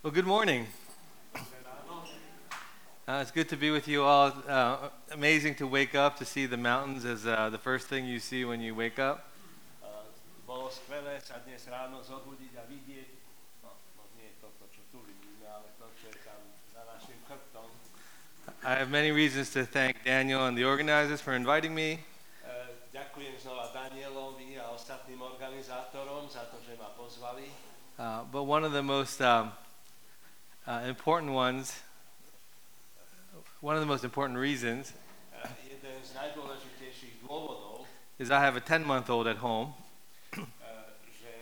Well, good morning. Uh, it's good to be with you all. Uh, amazing to wake up to see the mountains as uh, the first thing you see when you wake up. I have many reasons to thank Daniel and the organizers for inviting me. Uh, but one of the most um, uh, important ones, one of the most important reasons, jeden z najdôležitejších dôvodov, is I have a 10 month old at home. Uh, že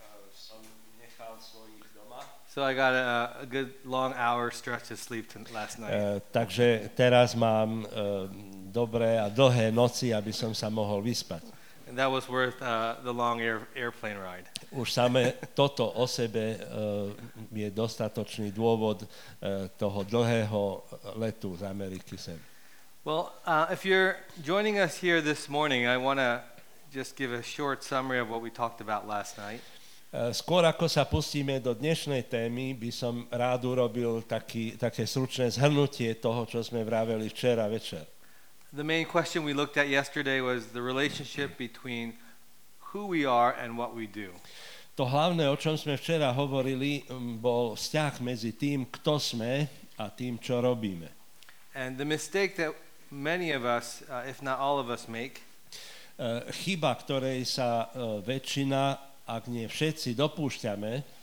uh, som nechal svojich doma. So I got a, a good long hour stretch of sleep t- last night. E, takže teraz mám e, dobré a dlhé noci, aby som sa mohol vyspať. That was worth uh, the long air, airplane ride. Už samé toto o sebe e, je dostatočný dôvod e, toho dlhého letu z Ameriky sem. Well, uh, if you're joining us here this morning, I want to just give a short summary of what we talked about last night. E, Skôr ako sa pustíme do dnešnej témy, by som rád urobil taký, také stručné zhrnutie toho, čo sme vraveli včera večer. The main question we looked at yesterday was the relationship between who we are and what we do. To hlavné, o čom sme včera hovorili, m, bol vzťah medzi tým, kto sme a tým, čo robíme. And the mistake that many of us, uh, if not all of us, make E, Chyba, ktorej sa e, väčšina, ak nie všetci, dopúšťame, uh,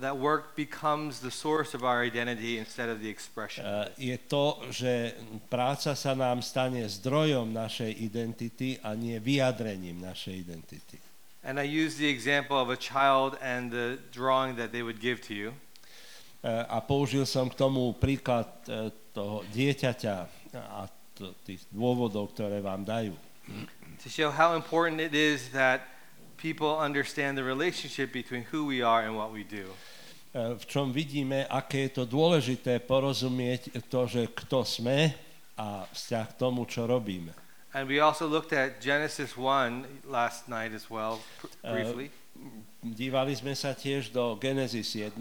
that work becomes the source of our identity instead of the expression. e, je to, že práca sa nám stane zdrojom našej identity a nie vyjadrením našej identity. And I use the example of a child and the drawing that they would give to you. E, A použil som k tomu príklad toho dieťaťa a tých dôvodov, ktoré vám dajú. to show how important it is that people understand the relationship between who we are and what we do. E, v čom vidíme, aké je to dôležité porozumieť to, že kto sme a vzťah k tomu, čo robíme. And we also looked at Genesis 1 last night as well, Uh, briefly, Dívali sme sa tiež do Genesis 1,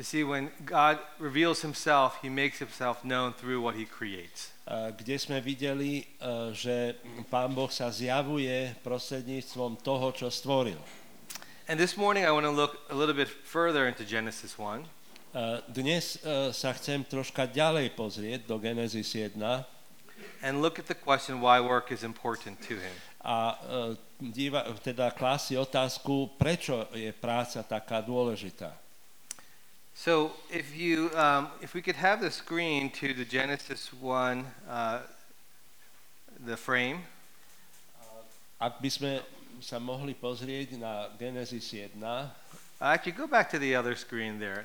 to see when God reveals himself, he makes himself known through what he creates. kde sme videli, e, že Pán Boh sa zjavuje prostredníctvom toho, čo stvoril. And this morning I want to look a little bit further into Genesis 1 E, Dnes e, sa chcem troška ďalej pozrieť do Genesis 1 and look at the question why work is important to him. a díva, teda klási otázku, prečo je práca taká dôležitá. So if you, um, if we could have the screen to the Genesis 1, uh, the frame. Ak by sme sa mohli pozrieť na Genesis 1, Actually, go back to the other screen there.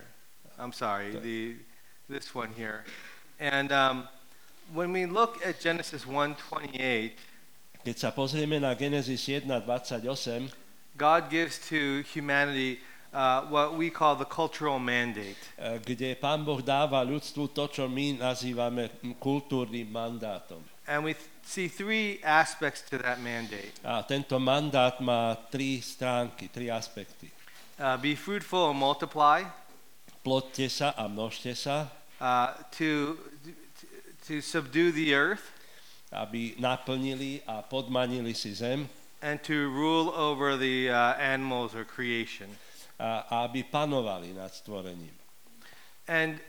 I'm sorry, the this one here. And um, when we look at Genesis 1:28, keď sa pozrieme na Genesis 1.28, God gives to humanity uh, what we call the cultural mandate. e, kde Pán Boh dáva ľudstvu to, čo my nazývame kultúrnym mandátom. And we see three aspects to that mandate. A tento mandát má tri stránky, tri aspekty. Uh, be fruitful and multiply, Plodte sa a množte sa, uh, to, to subdue the earth, aby naplnili a podmanili si zem and to rule over the uh, animals or creation. A, aby panovali nad stvorením. And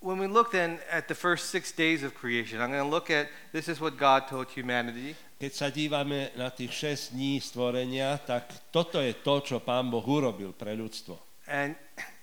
when we look then at the first six days of creation, I'm going to look at this is what God told humanity. Keď sa dívame na tých 6 dní stvorenia, tak toto je to, čo Pán Boh urobil pre ľudstvo. And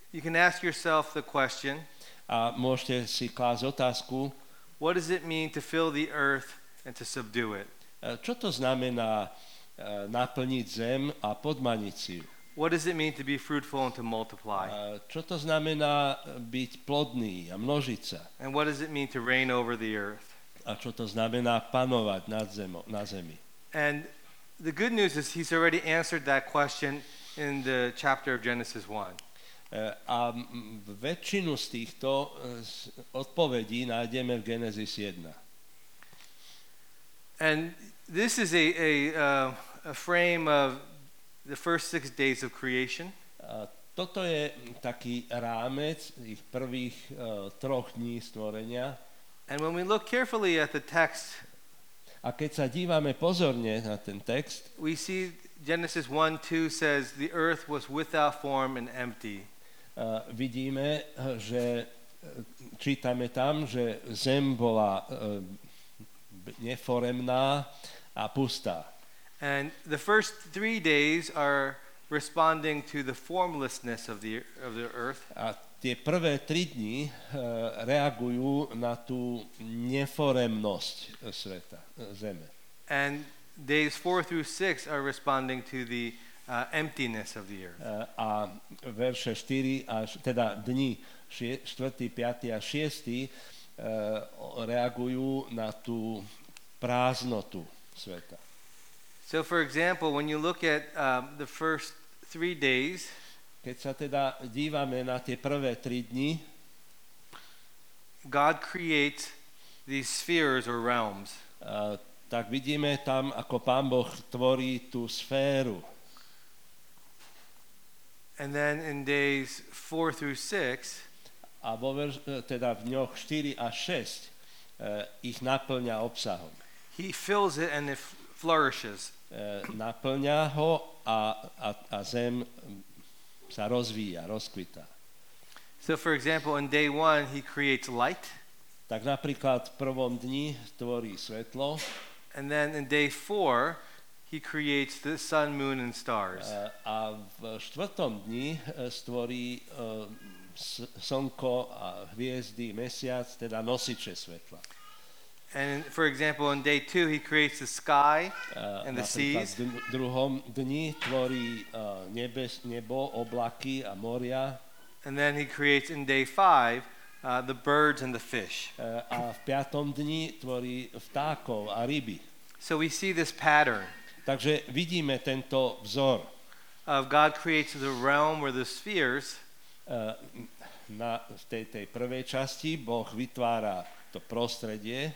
you can ask yourself the question A môžete si klásť otázku, what does it mean to fill the earth and to subdue it? e, čo to znamená e, naplniť zem a podmaniť si ju. What does it mean to be fruitful and to multiply? A čo to znamená e, byť plodný a množiť sa? And what does it mean to reign over the earth? A čo to znamená panovať nad zemo, na zemi? And the good news is he's already answered that question in the chapter of Genesis 1. E, A väčšinu z týchto e, z- odpovedí nájdeme v Genesis 1. And this is a, a, uh, a frame of the first six days of creation. A Toto je taký rámec ich prvých uh, troch dní stvorenia. And when we look carefully at the text, A keď sa dívame pozorne na ten text, we see Genesis 1 2 says, The earth was without form and empty. uh, vidíme, uh, že čítame tam, že zem bola uh, neforemná a pustá. And the first three days are responding to the formlessness of the, of the earth. A tie prvé tri dni uh, reagujú na tú neforemnosť uh, sveta, uh, zeme. And days four through six are responding to the uh, emptiness of the earth. Uh, a verše 4 až, teda dni 4., 5. a 6. Uh, reagujú na tú prázdnotu sveta. So, for example, when you look at um, the first three days, Keď sa teda dívame na tie prvé tri dni, God creates these spheres or realms. uh, tak vidíme tam, ako Pán Boh tvorí tú sféru. And then in days four through six, A vo eh, teda v dňoch 4 a 6 uh, ich naplňa obsahom. He fills it and it flourishes. Uh, naplňa ho a, a, a zem sa rozvíja, rozkvitá. So, for example, in day one, he creates light. Tak napríklad v prvom dni tvorí svetlo And then in day four, he creates the sun, moon, and stars. eh, a v štvrtom dni eh, stvorí slnko a hviezdy, mesiac, teda nosiče svetla. And for example, in day two, he creates the sky Eh, and the seas. v druhom dni tvorí eh, nebes, nebo, oblaky a moria And then he creates in day five uh, the birds and the fish. eh, a v piatom dni tvorí vtákov a ryby. So we see this pattern Takže vidíme tento vzor. of God creates the realm where the spheres, Eh, Na, v tej, tej prvej časti Boh vytvára to prostredie,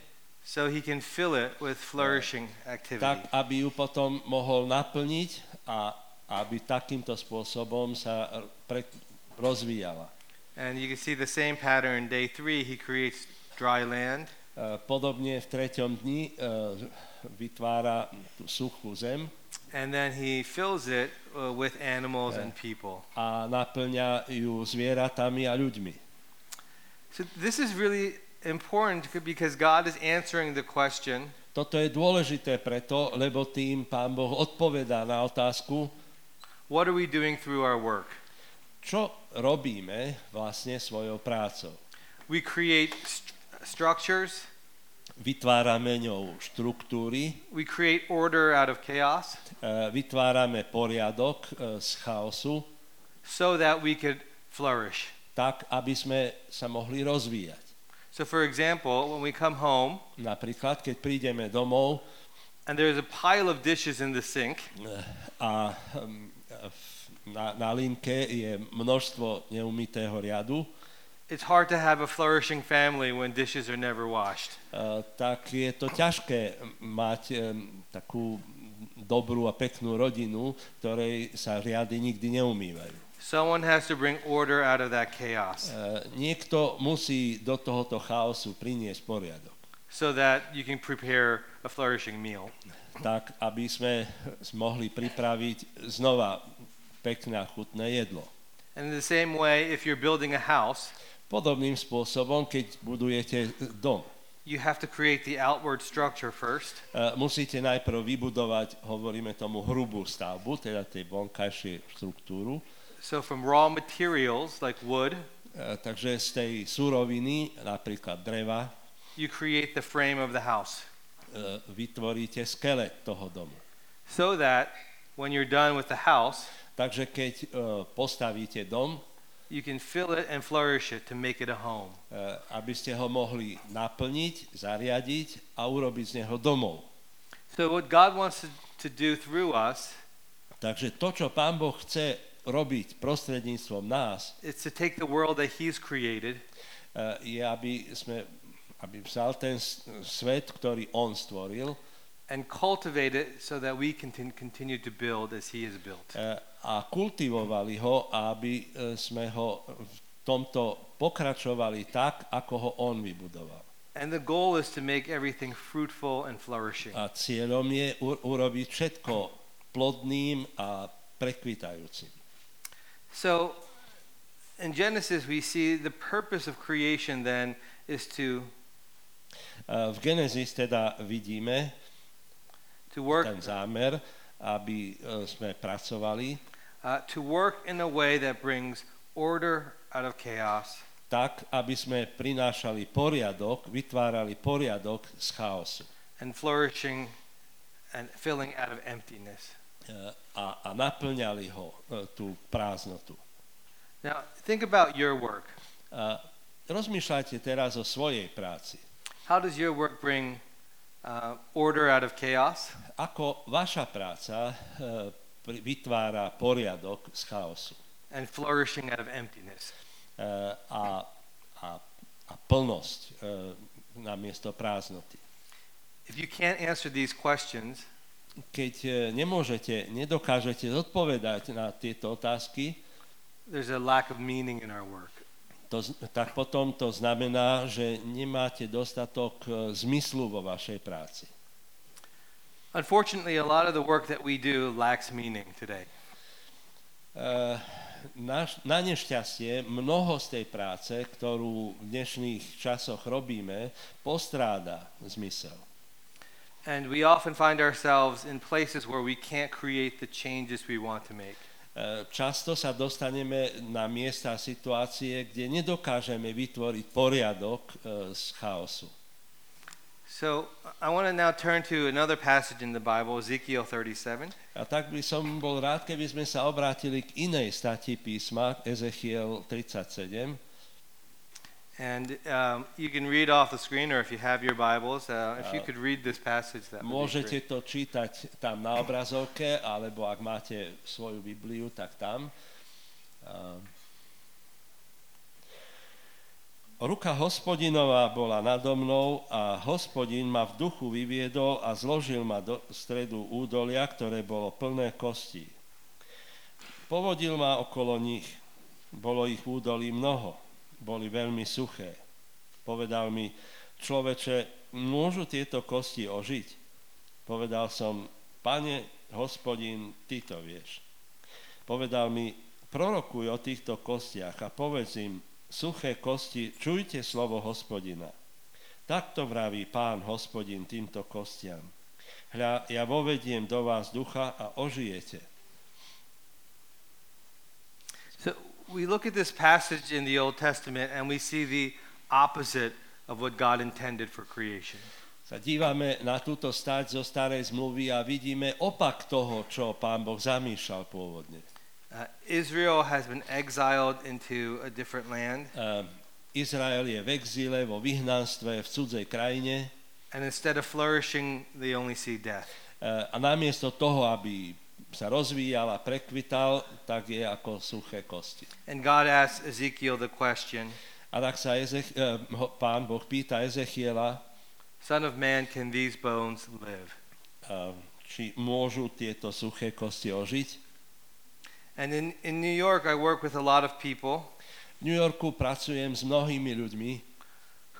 so he can fill it with flourishing activity. tak aby ju potom mohol naplniť a aby takýmto spôsobom sa pre, rozvíjala. And you can see the same pattern day three. He creates dry land. Eh, Podobne v treťom dni eh, vytvára suchú zem And then he fills it uh, with animals and people. a naplňa ju zvieratami a ľuďmi. So this is really important because God is answering the question Toto je dôležité preto, lebo tým Pán Boh odpovedá na otázku, what are we doing through our work? čo robíme vlastne svojou prácou. We create st- structures, Vytvárame ňou štruktúry, we create order out of chaos eh, vytvárame poriadok eh, z chaosu, so that we could flourish. tak, aby sme sa mohli rozvíjať. So, for example, when we come home Napríklad, keď prídeme domov and there's a pile of dishes in the sink, eh, a hm, na, na linke je množstvo neumytého riadu, it's hard to have a flourishing family when dishes are never washed. eh, tak je to ťažké mať eh, takú dobrú a peknú rodinu, ktorej sa riady nikdy neumývajú. Someone has to bring order out of that chaos Eh, Niekto musí do tohoto chaosu priniesť poriadok, so that you can prepare a flourishing meal. tak aby sme mohli pripraviť znova pekné a chutné jedlo. And in the same way, if you're building a house, Podobným spôsobom, keď budujete dom, you have to create the outward structure first, eh, musíte najprv vybudovať, hovoríme tomu, hrubú stavbu, teda tej vonkajšie štruktúru. So from raw materials like wood, Eh, Takže z tej suroviny, napríklad dreva, you create the frame of the house. eh, vytvoríte skelet toho domu. So that when you're done with the house, Takže keď eh, postavíte dom, you can fill it and flourish it to make it a home. aby ste ho mohli naplniť, zariadiť a urobiť z neho domov. So what God wants to, to do through us Takže to, čo Pán Boh chce robiť prostredníctvom nás, is to take the world that He's created eh, je, aby sme aby vzal ten svet, ktorý on stvoril and cultivate it so that we can tin- continue to build as He has built. eh, a kultivovali ho, aby e, sme ho v tomto pokračovali tak, ako ho on vybudoval. And the goal is to make everything fruitful and flourishing. A cieľom je u- urobiť všetko plodným a prekvitajúcim. So in Genesis, we see the purpose of creation then is to, V Genesis teda vidíme to work ten zámer, aby e, sme pracovali. Uh, to work in a way that brings order out of chaos. Tak, aby sme prinášali poriadok, vytvárali poriadok z chaosu. And flourishing and filling out of emptiness. A, a naplňali ho, e, tú prázdnotu. Now, think about your work. A rozmýšľajte teraz o svojej práci. How does your work bring uh, order out of chaos? Ako vaša práca pri- vytvára poriadok z chaosu and flourishing out of emptiness. e, a, a, a plnosť e, namiesto prázdnoty. If you can't answer these questions, Keď e, nemôžete, nedokážete zodpovedať na tieto otázky, there's a lack of meaning in our work. to, tak potom to znamená, že nemáte dostatok e, zmyslu vo vašej práci. Unfortunately, a lot of the work that we do lacks meaning today. E, Na, na nešťastie mnoho z tej práce, ktorú v dnešných časoch robíme, postráda zmysel. And we often find ourselves in places where we can't create the changes we want to make. E, Často sa dostaneme na miesta a situácie, kde nedokážeme vytvoriť poriadok e, z chaosu. So I want to now turn to another passage in the Bible, Ezekiel 37. A tak by som bol rád, keby sme sa obrátili k inej stati písma, Ezechiel 37. And um, you can read off the screen, or if you have your Bibles, uh, if you could read this passage, that would Môžete to čítať tam na obrazovke, alebo ak máte svoju Bibliu, tak tam. A- Ruka hospodinová bola nado mnou a hospodin ma v duchu vyviedol a zložil ma do stredu údolia, ktoré bolo plné kostí. Povodil ma okolo nich. Bolo ich údolí mnoho. Boli veľmi suché. Povedal mi, človeče, môžu tieto kosti ožiť? Povedal som, pane, hospodin, ty to vieš. Povedal mi, prorokuj o týchto kostiach a povedz im, suché kosti, čujte slovo hospodina. Takto vraví pán hospodin týmto kostiam. Hľa, ja vovediem do vás ducha a ožijete. So we look at this passage in the Old Testament and we see the opposite of what God intended for creation. Sa dívame na túto stať zo starej zmluvy a vidíme opak toho, čo pán Boh zamýšľal pôvodne. Uh, Israel has been exiled into a different land, Uh, Izrael je v exíle, vo vyhnanstve, v cudzej krajine and instead of flourishing, they only see death. uh, a namiesto toho, aby sa rozvíjal a prekvital, tak je ako suché kosti. And God asks Ezekiel the question A tak sa Ezech, ho- pán Boh pýta Ezechiela, Son of man, can these bones live? uh, či môžu tieto suché kosti ožiť. And in, in New York, I work with a lot of people V New Yorku pracujem s mnohými ľuďmi,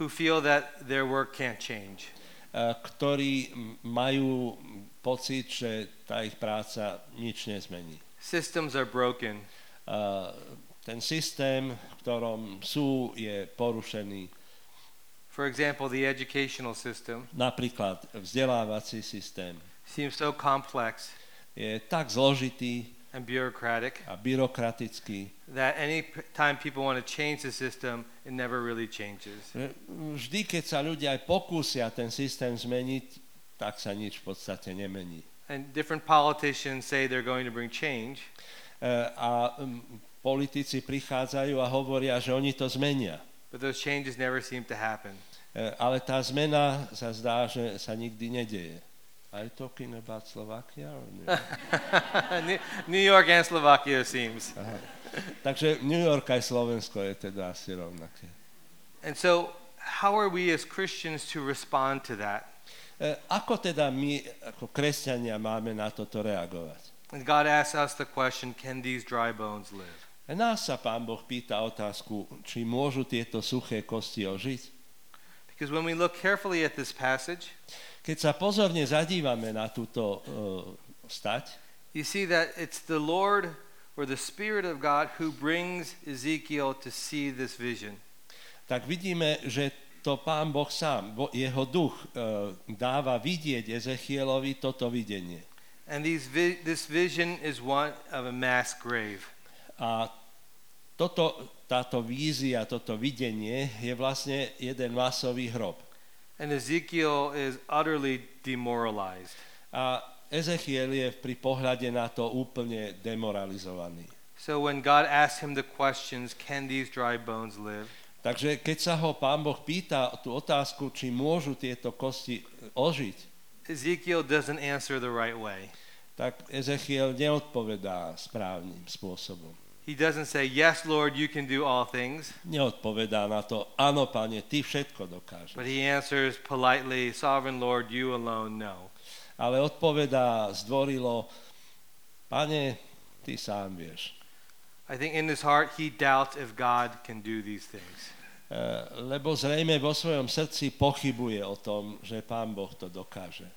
who feel that their work can't change. Uh, ktorí majú pocit, že tá ich práca nič nezmení. Systems are broken. Uh, ten systém, v ktorom sú, je porušený. For example, the educational system Napríklad vzdelávací systém seems so complex je tak zložitý and bureaucratic a byrokratický, that any time people want to change the system, it never really changes. vždy, keď sa ľudia aj pokúsia ten systém zmeniť, tak sa nič v podstate nemení. And different politicians say they're going to bring change, Uh, a um, politici prichádzajú a hovoria, že oni to zmenia. but those changes never seem to happen. Uh, ale tá zmena sa zdá, že sa nikdy nedeje. Are you talking about Slovakia? Or? New- New York and Slovakia seems. Aha. Takže New York aj Slovensko je teda asi rovnaké. And so, how are we as Christians to respond to that? E, Ako teda my ako kresťania máme na toto reagovať? And God asks us the question, can these dry bones live? A nás sa Pán Boh pýta otázku, či môžu tieto suché kosti ožiť. Because when we look carefully at this passage, Keď sa pozorne zadívame na túto uh, stať, you see that it's the Lord or the Spirit of God who brings Ezekiel to see this vision. tak vidíme, že to Pán Boh sám, bo- jeho duch uh, dáva vidieť Ezechielovi toto videnie. And these vi- this vision is one of a mass grave. A toto, táto vízia, toto videnie je vlastne jeden masový hrob. And Ezekiel is utterly demoralized. A Ezechiel je pri pohľade na to úplne demoralizovaný. So when God asks him the questions, can these dry bones live? Takže keď sa ho pán Boh pýta tú otázku, či môžu tieto kosti ožiť, Ezekiel doesn't answer the right way. tak Ezechiel neodpovedá správnym spôsobom. He doesn't say, Yes, Lord, you can do all things. Neodpovedá na to, áno, pane, ty všetko dokážeš. But he answers politely, Sovereign Lord, you alone know. Ale odpovedá zdvorilo, pane, ty sám vieš. I think in his heart, he doubts if God can do these things. E, lebo zrejme vo svojom srdci pochybuje o tom, že pán Boh to dokáže.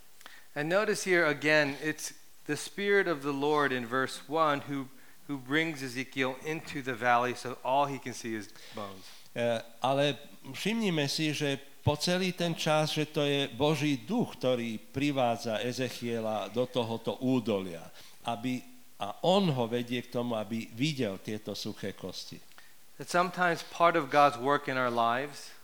And notice here again, it's the Spirit of the Lord in verse 1 who, who brings Ezekiel into the valley so all he can see is bones. E, ale všimnime si, že po celý ten čas, že to je Boží duch, ktorý privádza Ezechiela do tohoto údolia, aby, a on ho vedie k tomu, aby videl tieto suché kosti. That sometimes part of God's work in our lives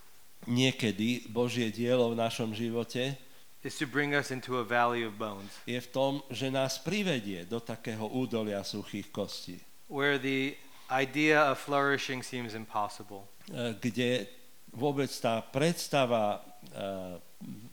Niekedy Božie dielo v našom živote is to bring us into a valley of bones je v tom, že nás privedie do takého údolia suchých kostí, where the idea of flourishing seems impossible. e, kde vôbec tá predstava e,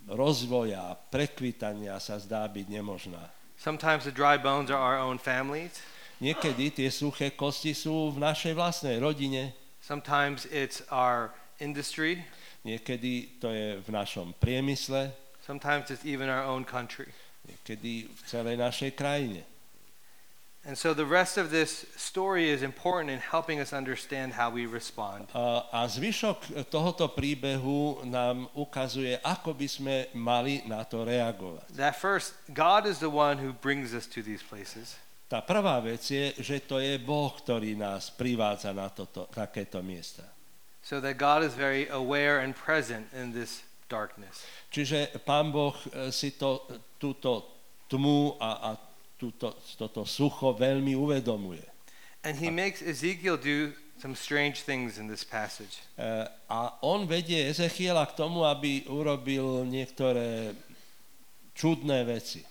rozvoja, prekvitania sa zdá byť nemožná. Sometimes the dry bones are our own families. Niekedy tie suché kosti sú v našej vlastnej rodine, Sometimes it's our industry. niekedy to je v našom priemysle, Sometimes it's even our own country. niekedy v celej našej krajine. And so the rest of this story is important in helping us understand how we respond. A, a zvyšok tohoto príbehu nám ukazuje, ako by sme mali na to reagovať. That first, God is the one who brings us to these places. Tá prvá vec je, že to je Boh, ktorý nás privádza na toto, takéto miesta. So that God is very aware and present in this darkness. Čiže Pán Boh e, si to, túto tmu a, a túto, toto sucho veľmi uvedomuje. And he makes Ezekiel do some strange things in this passage. E, A on vedie Ezechiela k tomu, aby urobil niektoré čudné veci.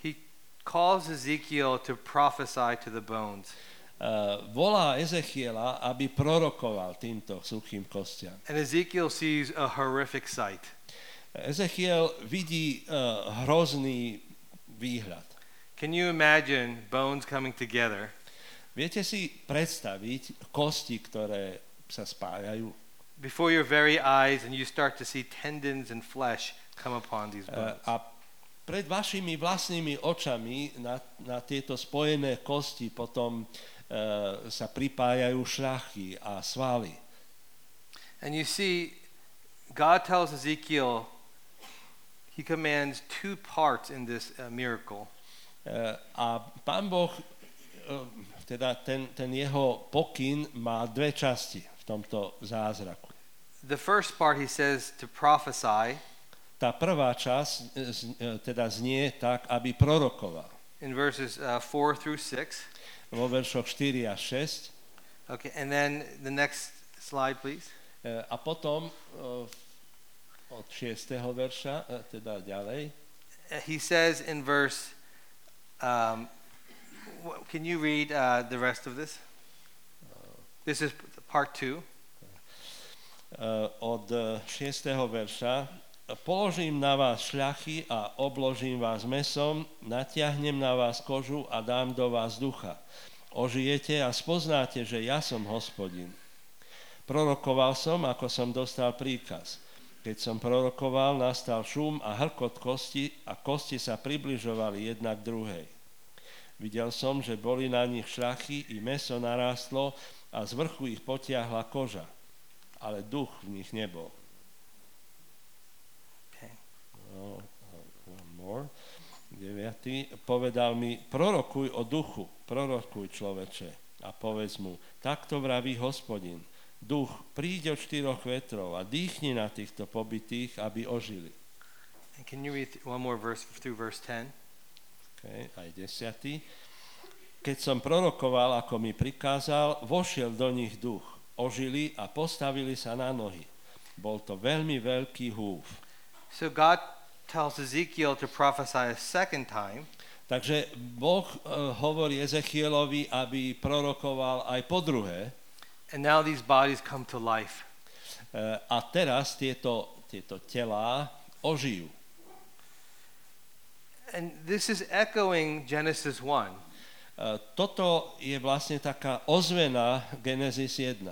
He calls Ezekiel to prophesy to the bones. Uh, volá Ezechiela, aby prorokoval týmto suchým kostiam. And Ezekiel sees a horrific sight. Ezechiel vidí uh, hrozný výhľad. Can you imagine bones coming together Viete si predstaviť kosti, ktoré sa spájajú? before your very eyes and you start to see tendons and flesh come upon these Uh, bones? a pred vašimi vlastnými očami na, na tieto spojené kosti potom uh, sa pripájajú šľachy a svaly. And you see, God tells Ezekiel, he commands two parts in this uh, miracle. Uh, a pán Boh, uh, teda ten, ten jeho pokyn má dve časti v tomto zázraku. The first part, he says to prophesy Tá prvá časť e, e, teda znie tak, aby prorokoval. in verses uh, 4 through 6. Vo veršoch 4 a 6. Okay, and then the next slide, please. E, A potom e, od 6. verša, e, teda ďalej, Uh, He says in verse, um, can you read uh, the rest of this? This is part two. e, od 6. verša, položím na vás šľachy a obložím vás mesom, natiahnem na vás kožu a dám do vás ducha. Ožijete a spoznáte, že ja som hospodin. Prorokoval som, ako som dostal príkaz. Keď som prorokoval, nastal šum a hrkot kosti a kosti sa približovali jedna k druhej. Videl som, že boli na nich šľachy i meso narástlo a z vrchu ich potiahla koža, ale duch v nich nebol. Okay. No, more. Deviatý. Povedal mi, prorokuj o duchu, prorokuj človeče. A povedz mu, takto vraví hospodin, duch, príď od štyroch vetrov a dýchni na týchto pobytých, aby ožili. And can you read one more verse through verse 10? Okay, aj desiatý. Keď som prorokoval, ako mi prikázal, vošiel do nich duch. Ožili a postavili sa na nohy. Bol to veľmi veľký húf. So God tells Ezekiel to prophesy a second time, Takže Boh e, hovorí Ezechielovi, aby prorokoval aj po druhé. and now these bodies come to life. E, a teraz tieto, tieto telá ožijú. And this is echoing Genesis 1. E, Toto je vlastne taká ozvena Genesis 1.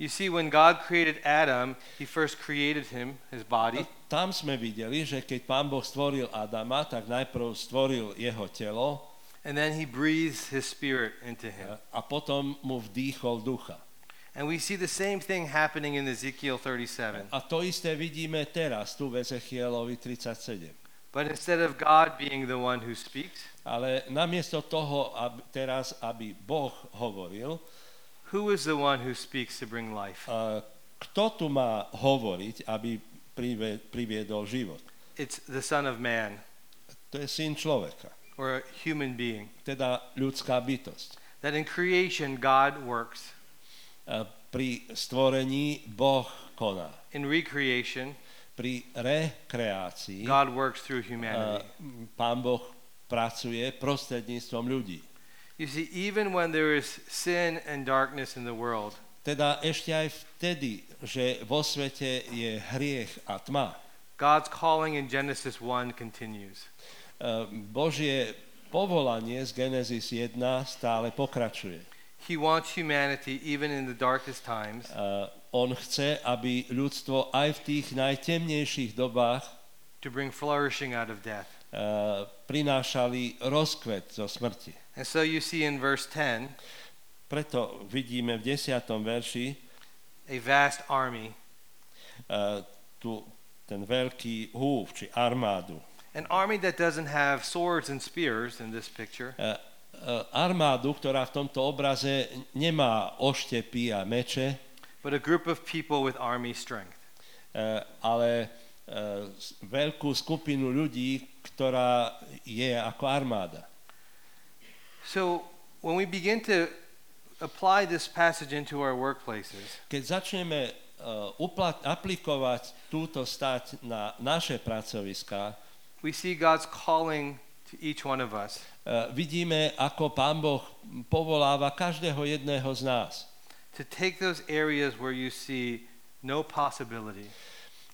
You see, when God created Adam, he first created him, his body, Tam sme videli, že keď Pán Boh stvoril Adama, tak najprv stvoril jeho telo and then he breathes his spirit into him. a potom mu vdýchol ducha. And we see the same thing happening in Ezekiel 37. A to isté vidíme teraz tu v Ezechielovi 37. But instead of God being the one who speaks, Ale namiesto toho aby, teraz, aby Boh hovoril, who is the one who speaks to bring life? a kto tu má hovoriť, aby priviedol život? It's the Son of Man, To je syn človeka, or a human being. teda ľudská bytosť. That in creation, God works. Pri stvorení Boh koná. In recreation, Pri rekreácii God works through humanity. Pán Boh pracuje prostredníctvom ľudí. You see, even when there is sin and darkness in the world, Teda ešte aj vtedy, že vo svete je hriech a tma, God's calling in Genesis 1 continues. e, Božie povolanie z Genesis 1 stále pokračuje. He wants humanity, even in the darkest times, E, On chce, aby ľudstvo aj v tých najtemnejších dobách to bring flourishing out of death. e, prinášali rozkvet zo smrti. And so you see in verse 10 Preto vidíme v 10. verši a vast army, e, tu ten veľký húf, či armádu. an army that doesn't have swords and spears in this picture, E, e, armádu, ktorá v tomto obraze nemá oštepy a meče, but a group of people with army strength. e, ale s- veľkú skupinu ľudí, ktorá je ako armáda. So when we begin to apply this passage into our workplaces, Keď začneme e, uplat- aplikovať túto stať na naše pracoviská, we see God's calling to each one of us e, vidíme, ako Pán Boh povoláva každého jedného z nás. to take those areas where you see no possibility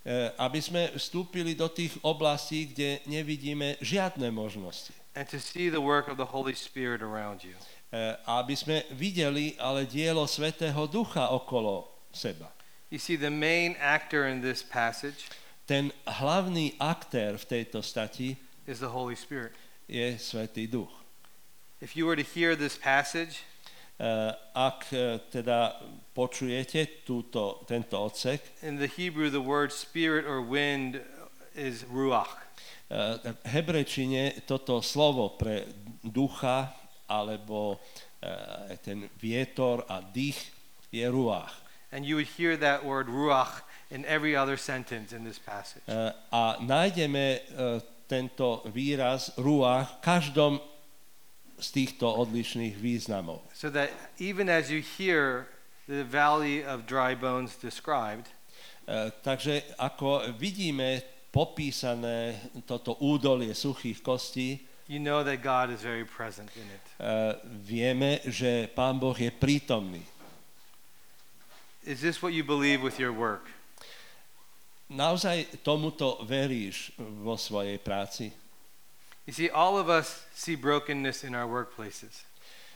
E, aby sme vstúpili do tých oblastí, kde nevidíme žiadne možnosti. and to see the work of the Holy Spirit around you. E, aby sme videli ale dielo Svetého Ducha okolo seba. You see, the main actor in this passage Ten hlavný aktér v tejto stati is the Holy Spirit. je Svetý Duch. If you were to hear this passage, E, Ak e, teda počujete túto, tento odsek, in the Hebrew, the word spirit or wind is ruach. e, v hebrečine toto slovo pre ducha alebo e, ten vietor a dých je ruach. And you would hear that word ruach in every other sentence in this passage. E, A nájdeme e, tento výraz ruach v každom z týchto odlišných významov. So that even as you hear the valley of dry bones described, E, Takže ako vidíme popísané toto údolie suchých kostí, you know that God is very present in it. e, vieme, že Pán Boh je prítomný. Is this what you believe with your work? Naozaj tomuto veríš vo svojej práci? You see, all of us see brokenness in our workplaces.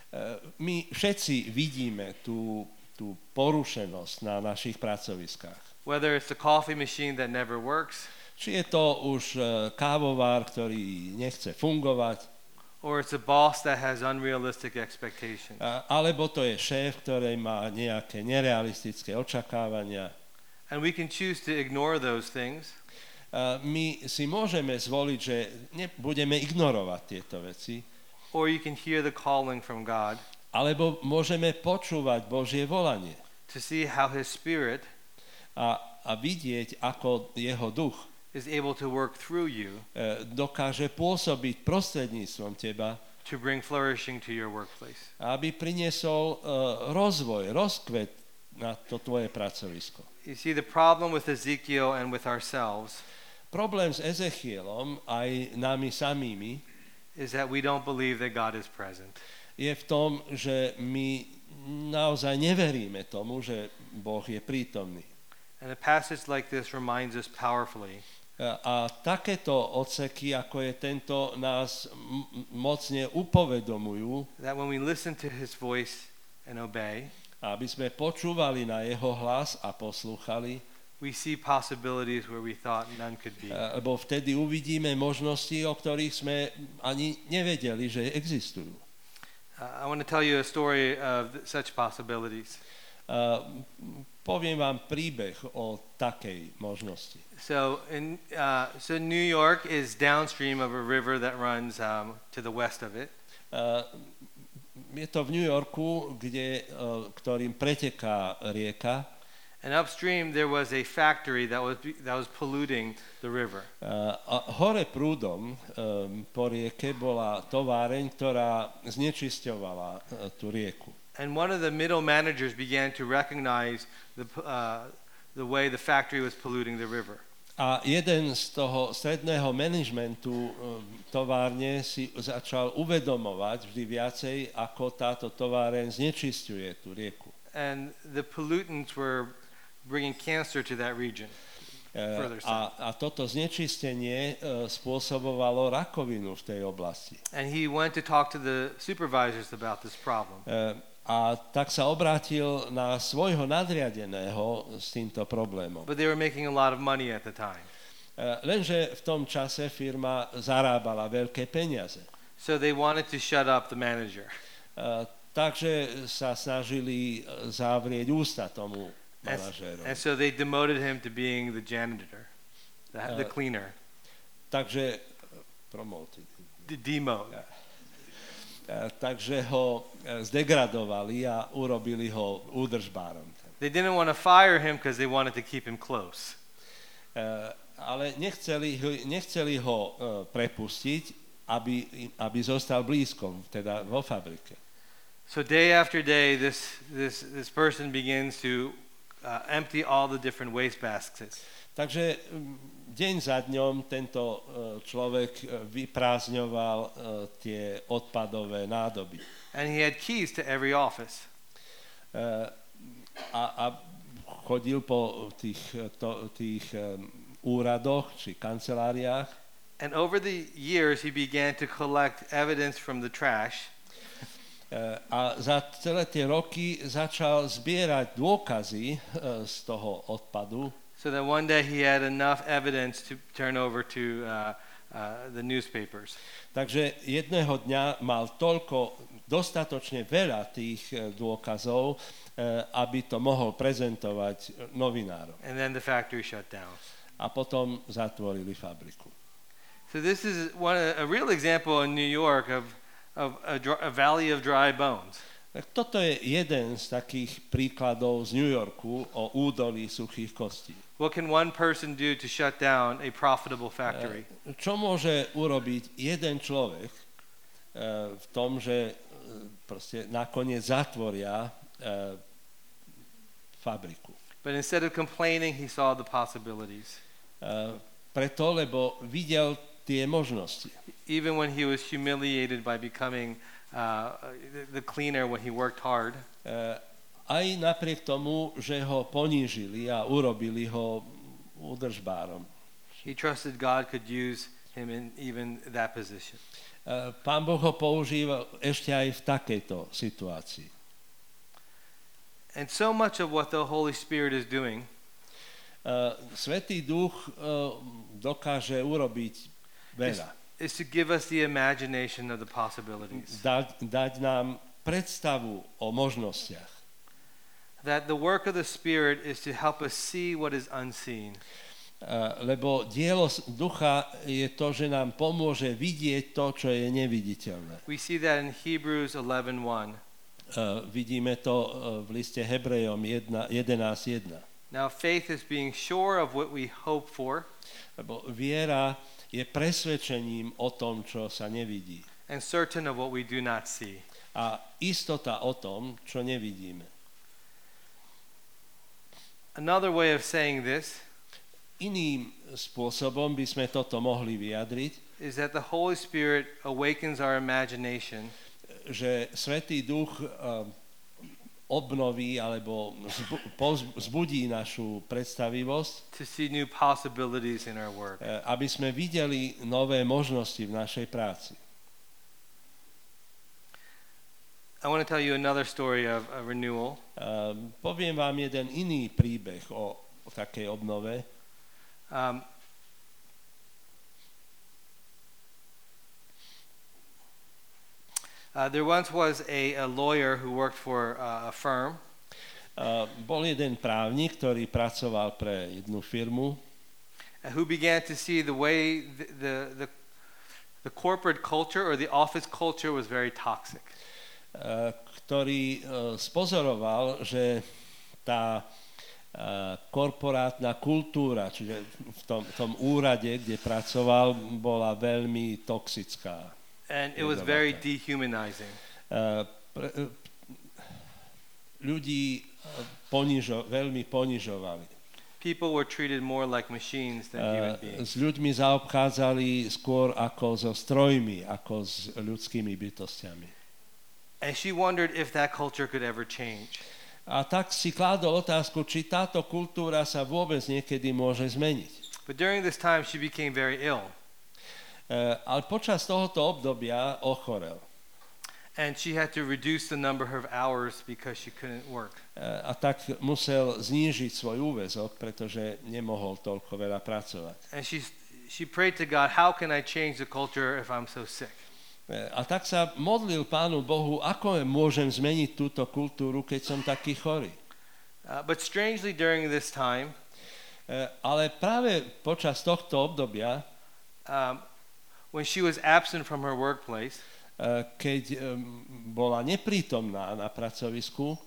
E, My všetci vidíme tú, tú porušenosť na našich pracoviskách. Whether it's the coffee machine that never works, Či je to už e, kávovár, ktorý nechce fungovať, or it's a boss that has unrealistic expectations. Alebo to je šéf, ktorý má nejaké nerealistické očakávania. And we can choose to ignore those things, my si môžeme zvoliť, že nebudeme ignorovať tieto veci, or you can hear the calling from God alebo môžeme počúvať Božie volanie to see how His Spirit a, a vidieť, ako jeho duch is able to work through you e, dokáže pôsobiť prostredníctvom teba, to bring flourishing to your workplace. aby priniesol e, rozvoj, rozkvet na to tvoje pracovisko. You see, the problem with Ezekiel and with ourselves Problém s Ezechielom aj nami samými is that we don't believe that God is present. je v tom, že my naozaj neveríme tomu, že Boh je prítomný. And a passage like this reminds us powerfully A, takéto odseky, ako je tento, nás mocne upovedomujú, that when we listen to His voice and obey, aby sme počúvali na jeho hlas a poslúchali, we see possibilities where we thought none could be. lebo vtedy uvidíme možnosti, o ktorých sme ani nevedeli, že existujú. Uh, I want to tell you a story of such possibilities. A poviem vám príbeh o takej možnosti. So, in, uh, so New York is downstream of a river that runs um, to the west of it. A je to v New Yorku, kde, e, ktorým preteká rieka, And upstream, there was a factory that was, that was polluting the river. A hore prúdom um, po rieke bola továreň, ktorá znečisťovala uh, tú rieku. And one of the middle managers began to recognize the, uh, the way the factory was polluting the river. A jeden z toho stredného manažmentu um, továrne si začal uvedomovať vždy viacej, ako táto továreň znečisťuje tú rieku. And the pollutants were bringing cancer to that region. Further a, a toto znečistenie e, spôsobovalo rakovinu v tej oblasti. And he went to talk to the supervisors about this problem. E, A tak sa obrátil na svojho nadriadeného s týmto problémom. But they were making a lot of money at the time. E, Lenže v tom čase firma zarábala veľké peniaze. So they wanted to shut up the manager. E, Takže sa snažili e, zavrieť ústa tomu manažérovi. and so they demoted him to being the janitor, the, the cleaner, Takže promoted. demo. E, Takže ho e, zdegradovali a urobili ho údržbárom. They didn't want to fire him because they wanted to keep him close. E, Ale nechceli, ho- nechceli ho e, prepustiť, aby, aby zostal blízko, teda vo fabrike. So day after day, this, this, this person begins to uh, empty all the different waste baskets. Takže mm, deň za dňom tento e, človek e, vyprázdňoval e, tie odpadové nádoby. And he had keys to every office. A, a chodil po tých, to, tých e, úradoch či kanceláriách And over the years, he began to collect evidence from the trash a za celé tie roky začal zbierať dôkazy e, z toho odpadu, so that one day he had enough evidence to turn over to uh, uh, the newspapers. Takže jedného dňa mal toľko, dostatočne veľa tých e, dôkazov, aby to mohol prezentovať novinárom. And then the factory shut down. A potom zatvorili fabriku. So this is one, a real example in New York of, of a, dr- a valley of dry bones. Tak toto je jeden z takých príkladov z New Yorku o údolí suchých kostí. What can one person do to shut down a profitable factory? E, Čo môže urobiť jeden človek e, v tom, že e, proste nakoniec zatvoria fabriku? But instead of complaining, he saw the possibilities. Preto, lebo videl tie možnosti. Even when he was humiliated by becoming uh, the, cleaner when he worked hard, E, Aj napriek tomu, že ho ponížili a urobili ho údržbárom. he trusted God could use him in even that position. E, Pán Boh ho používal ešte aj v takejto situácii. And so much of what the Holy Spirit is doing E, Svetý duch dokáže urobiť veľa. is to give us the imagination of the possibilities. dať, dať nám predstavu o možnostiach. That the work of the Spirit is to help us see what is unseen. Uh, lebo dielo ducha je to, že nám pomôže vidieť to, čo je neviditeľné. We see that in Hebrews 11:1. Uh, vidíme to uh, v liste Hebrejom 1 11.1. Now faith is being sure of what we hope for Lebo viera je presvedčením o tom, čo sa nevidí. and certain of what we do not see. A istota o tom, čo nevidíme. Another way of saying this Iným spôsobom by sme toto mohli vyjadriť, is that the Holy Spirit awakens our imagination že Svetý Duch uh, obnoví alebo zbu- pozb- zbudí našu predstavivosť, to see new possibilities in our work. eh, aby sme videli nové možnosti v našej práci. I want to tell you another story of a renewal. Um, poviem vám jeden iný príbeh o, o takej obnove. Um, uh, there once was a, a lawyer who worked for uh, a firm, Uh, bol jeden právnik, ktorý pracoval pre jednu firmu uh, who began to see the way the, the, the, the corporate culture or the office culture was very toxic. uh, ktorý uh, spozoroval, že tá uh, korporátna kultúra, čiže v tom, v tom úrade, kde pracoval, bola veľmi toxická. And it was very dehumanizing. Uh, pre, uh, ľudí uh, ponižo, veľmi ponižovali. People were treated more like machines than human Uh, beings. s ľuďmi zaobchádzali skôr ako so strojmi, ako s ľudskými bytostiami. And she wondered if that culture could ever change. A tak si kládol otázku, či táto kultúra sa vôbec niekedy môže zmeniť. But during this time, she became very ill. Uh, ale počas tohoto obdobia ochorel. And she had to reduce the number of hours because she couldn't work. Uh, a tak musel znížiť svoj úvezok, pretože nemohol toľko veľa pracovať. And she, she prayed to God, How can I change the culture if I'm so sick? Uh, a tak sa modlil Pánu Bohu, ako môžem zmeniť túto kultúru, keď som taký chorý. Uh, but strangely, during this time, Uh, ale práve počas tohto obdobia, um, when she was absent from her workplace, uh, keď um, bola neprítomná na pracovisku,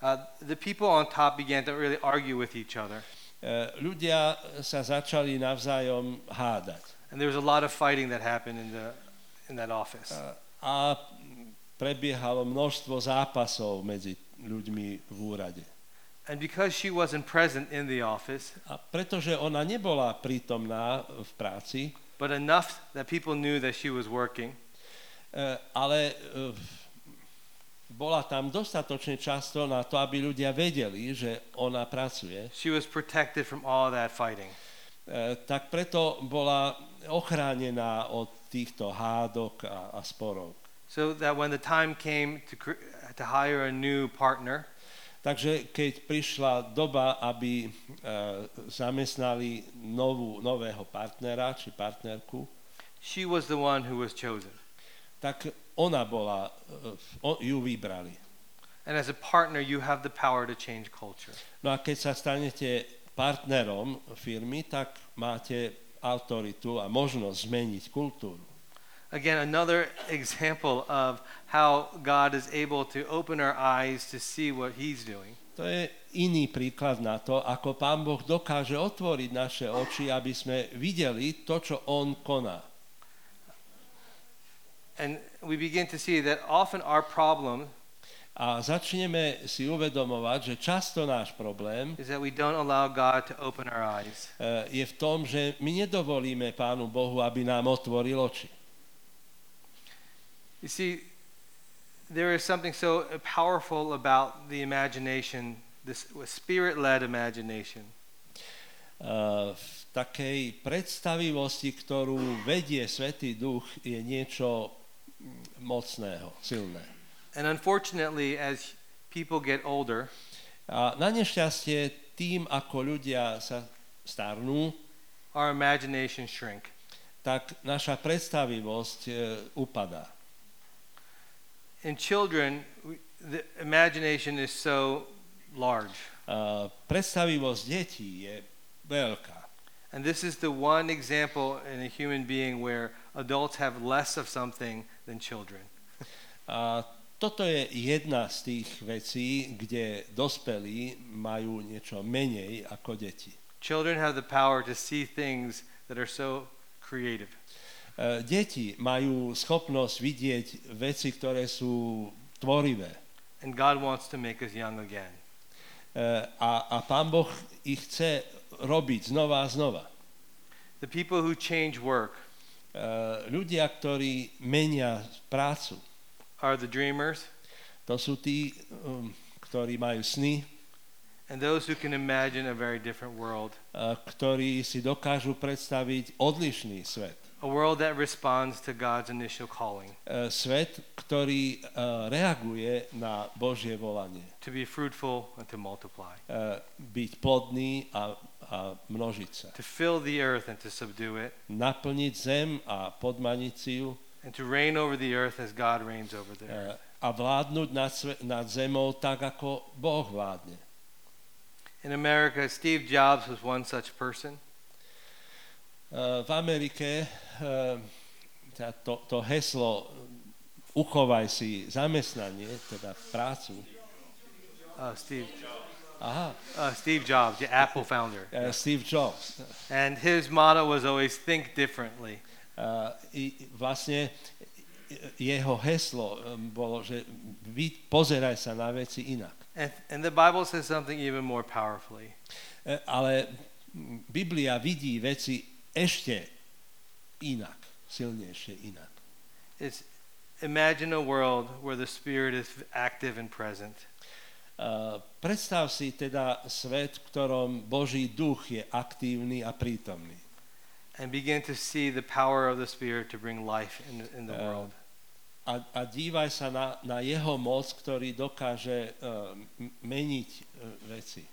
uh, the people on top began to really argue with each other. uh, ľudia sa začali navzájom hádať. And there was a lot of fighting that happened in, the, in that office. A prebiehalo množstvo zápasov medzi ľuďmi v úrade. And because she wasn't present in the office, A pretože ona nebola prítomná v práci, but enough that people knew that she was working, uh, ale uh, bola tam dostatočne často na to, aby ľudia vedeli, že ona pracuje, she was protected from all that fighting. uh, tak preto bola ochránená od týchto hádok a, a sporov. So that when the time came to, to hire a new partner, Takže keď prišla doba, aby e, zamestnali novú, nového partnera či partnerku, she was the one who was chosen. tak ona bola, e, ju vybrali. And as a partner, you have the power to change culture. No a keď sa stanete partnerom firmy, tak máte autoritu a možnosť zmeniť kultúru. Again, another example of how God is able to open our eyes to see what He's doing. To je iný príklad na to, ako Pán Boh dokáže otvoriť naše oči, aby sme videli to, čo On koná. And we begin to see that often our problem A začneme si uvedomovať, že často náš problém is that we don't allow God to open our eyes. je v tom, že my nedovolíme Pánu Bohu, aby nám otvoril oči. You see, there is something so powerful about the imagination, this spirit led imagination. Eh, V takej predstavivosti, ktorú vedie Svetý Duch, je niečo mm, mocného, silné. And unfortunately, as people get older, A na nešťastie tým, ako ľudia sa starnú, our imagination shrink. tak naša predstavivosť e, upadá. In children, the imagination is so large. Uh, predstavivosť detí je veľká. And this is the one example in a human being where adults have less of something than children. A toto je jedna z tých vecí, kde dospelí majú niečo menej ako deti. Children have the power to see things that are so creative. E, Deti majú schopnosť vidieť veci, ktoré sú tvorivé. And God wants to make us young again. E, A, a Pán Boh ich chce robiť znova a znova. The people who change work E, Ľudia, ktorí menia prácu, are the dreamers to sú tí, um, ktorí majú sny, and those who can imagine a very different world. ktorí si dokážu predstaviť odlišný svet. A world that responds to God's initial calling E, Svet, ktorý e, reaguje na Božie volanie. to be fruitful and to multiply, E, Byť plodný a, a množiť sa. to fill the earth and to subdue it, Naplniť zem a podmaniť si ju and to reign over the earth as God reigns over the earth. a vládnuť nad, sve- nad zemou tak, ako Boh vládne. In America, Steve Jobs was one such person. V Amerike teda to, to heslo uchovaj si zamestnanie, teda prácu. Uh, Steve, Aha, uh, Steve Jobs, the Apple founder. e, Steve Jobs. And his motto was always think differently. Uh, i vlastne jeho heslo um, bolo, že vy pozeraj sa na veci inak. And, and the Bible says something even more powerfully. E, Ale Biblia vidí veci ešte inak, silnejšie inak. It's imagine a world where the Spirit is active and present. Uh, predstav si teda svet, v ktorom Boží duch je aktívny a prítomný. and begin to see the power of the Spirit to bring life in, in the Uh, world. A, a dívaj sa na, na jeho moc, ktorý dokáže uh, meniť uh, veci.